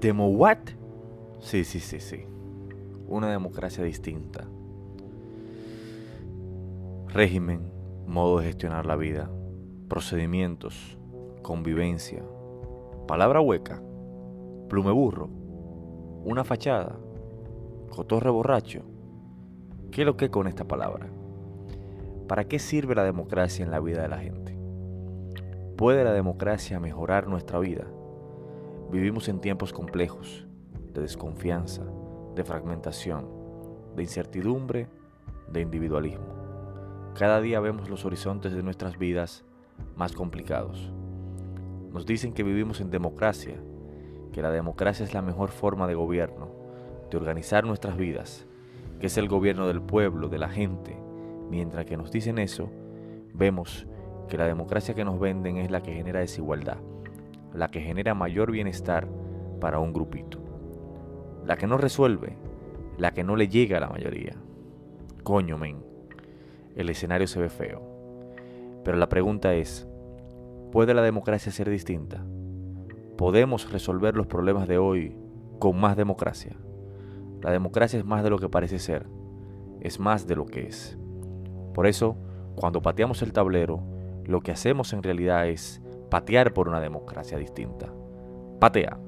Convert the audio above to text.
¿Demo what? Sí, sí, sí, sí. Una democracia distinta. Régimen, modo de gestionar la vida, procedimientos, convivencia, palabra hueca, plume burro, una fachada, cotorre borracho. ¿Qué lo que con esta palabra? ¿Para qué sirve la democracia en la vida de la gente? ¿Puede la democracia mejorar nuestra vida? Vivimos en tiempos complejos, de desconfianza, de fragmentación, de incertidumbre, de individualismo. Cada día vemos los horizontes de nuestras vidas más complicados. Nos dicen que vivimos en democracia, que la democracia es la mejor forma de gobierno, de organizar nuestras vidas, que es el gobierno del pueblo, de la gente. Mientras que nos dicen eso, vemos que la democracia que nos venden es la que genera desigualdad, la que genera mayor bienestar para un grupito, la que no resuelve, la que no le llega a la mayoría. Coño, men, el escenario se ve feo. Pero la pregunta es, ¿puede la democracia ser distinta? ¿Podemos resolver los problemas de hoy con más democracia? La democracia es más de lo que parece ser, es más de lo que es. Por eso, cuando pateamos el tablero, lo que hacemos en realidad es patear por una democracia distinta. Patea.